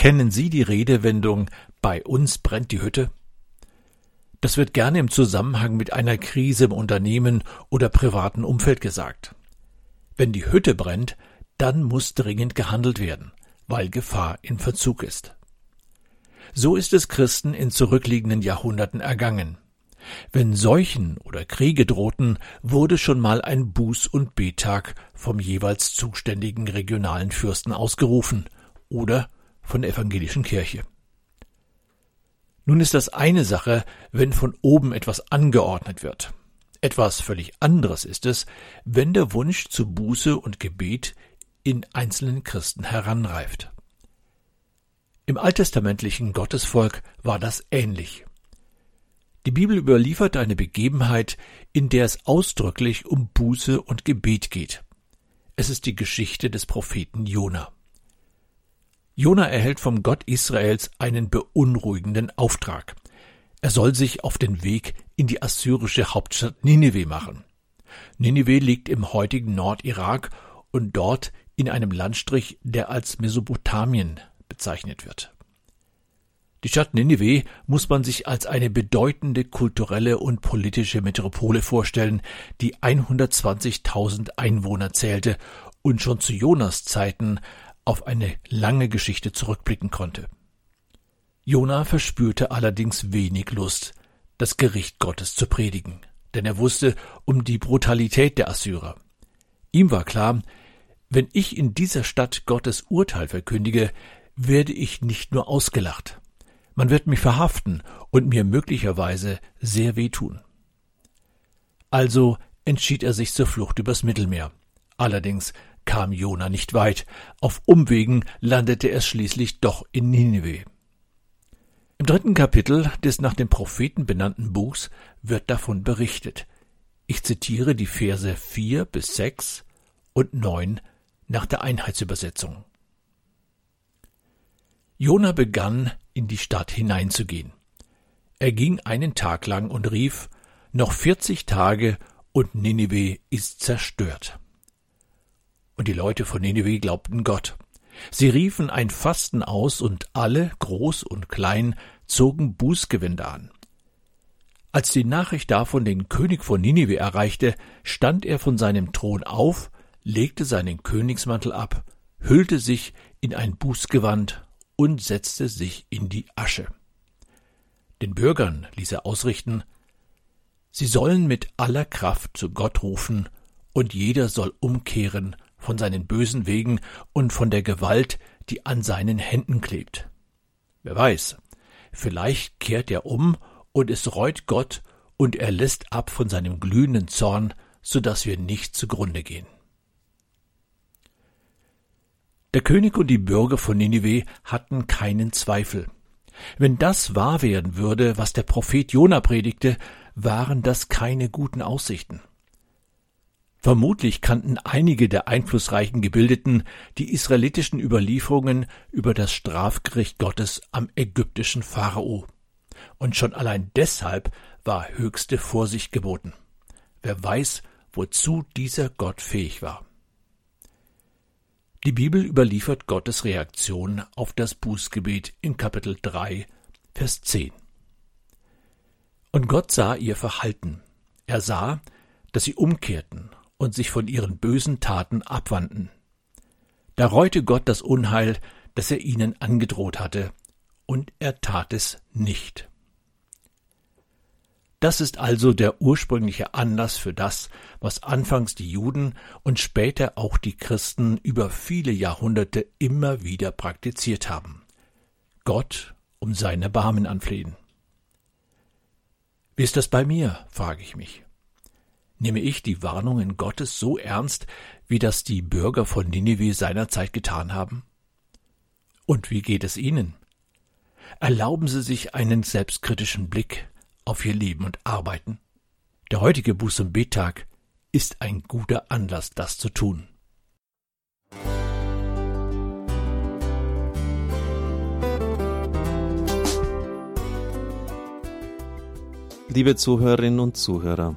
Kennen Sie die Redewendung Bei uns brennt die Hütte? Das wird gerne im Zusammenhang mit einer Krise im Unternehmen oder privaten Umfeld gesagt. Wenn die Hütte brennt, dann muss dringend gehandelt werden, weil Gefahr in Verzug ist. So ist es Christen in zurückliegenden Jahrhunderten ergangen. Wenn Seuchen oder Kriege drohten, wurde schon mal ein Buß- und Bettag vom jeweils zuständigen regionalen Fürsten ausgerufen oder von der evangelischen Kirche. Nun ist das eine Sache, wenn von oben etwas angeordnet wird. Etwas völlig anderes ist es, wenn der Wunsch zu Buße und Gebet in einzelnen Christen heranreift. Im alttestamentlichen Gottesvolk war das ähnlich. Die Bibel überliefert eine Begebenheit, in der es ausdrücklich um Buße und Gebet geht. Es ist die Geschichte des Propheten Jona. Jona erhält vom Gott Israels einen beunruhigenden Auftrag. Er soll sich auf den Weg in die assyrische Hauptstadt Ninive machen. Ninive liegt im heutigen Nordirak und dort in einem Landstrich, der als Mesopotamien bezeichnet wird. Die Stadt Ninive muss man sich als eine bedeutende kulturelle und politische Metropole vorstellen, die 120.000 Einwohner zählte und schon zu Jonas Zeiten auf eine lange Geschichte zurückblicken konnte. Jona verspürte allerdings wenig Lust, das Gericht Gottes zu predigen, denn er wusste um die Brutalität der Assyrer. Ihm war klar, wenn ich in dieser Stadt Gottes Urteil verkündige, werde ich nicht nur ausgelacht, man wird mich verhaften und mir möglicherweise sehr wehtun. Also entschied er sich zur Flucht übers Mittelmeer. Allerdings kam Jona nicht weit. Auf Umwegen landete er schließlich doch in Ninive. Im dritten Kapitel des nach dem Propheten benannten Buchs wird davon berichtet. Ich zitiere die Verse vier bis sechs und neun nach der Einheitsübersetzung. Jona begann, in die Stadt hineinzugehen. Er ging einen Tag lang und rief, noch vierzig Tage und Ninive ist zerstört. Und die Leute von Ninive glaubten Gott. Sie riefen ein Fasten aus und alle, groß und klein, zogen Bußgewände an. Als die Nachricht davon den König von Ninive erreichte, stand er von seinem Thron auf, legte seinen Königsmantel ab, hüllte sich in ein Bußgewand und setzte sich in die Asche. Den Bürgern ließ er ausrichten, sie sollen mit aller Kraft zu Gott rufen, und jeder soll umkehren von seinen bösen Wegen und von der Gewalt, die an seinen Händen klebt. Wer weiß, vielleicht kehrt er um und es reut Gott und er lässt ab von seinem glühenden Zorn, so dass wir nicht zugrunde gehen. Der König und die Bürger von Ninive hatten keinen Zweifel. Wenn das wahr werden würde, was der Prophet Jona predigte, waren das keine guten Aussichten. Vermutlich kannten einige der einflussreichen Gebildeten die israelitischen Überlieferungen über das Strafgericht Gottes am ägyptischen Pharao. Und schon allein deshalb war höchste Vorsicht geboten. Wer weiß, wozu dieser Gott fähig war. Die Bibel überliefert Gottes Reaktion auf das Bußgebet in Kapitel 3, Vers 10. Und Gott sah ihr Verhalten. Er sah, dass sie umkehrten und sich von ihren bösen Taten abwandten. Da reute Gott das Unheil, das er ihnen angedroht hatte, und er tat es nicht. Das ist also der ursprüngliche Anlass für das, was anfangs die Juden und später auch die Christen über viele Jahrhunderte immer wieder praktiziert haben. Gott um sein Erbarmen anflehen. Wie ist das bei mir, frage ich mich. Nehme ich die Warnungen Gottes so ernst, wie das die Bürger von Ninive seinerzeit getan haben? Und wie geht es Ihnen? Erlauben Sie sich einen selbstkritischen Blick, auf ihr Leben und Arbeiten. Der heutige Buß- und Bettag ist ein guter Anlass, das zu tun. Liebe Zuhörerinnen und Zuhörer,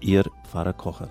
Ihr Pfarrer Kocher.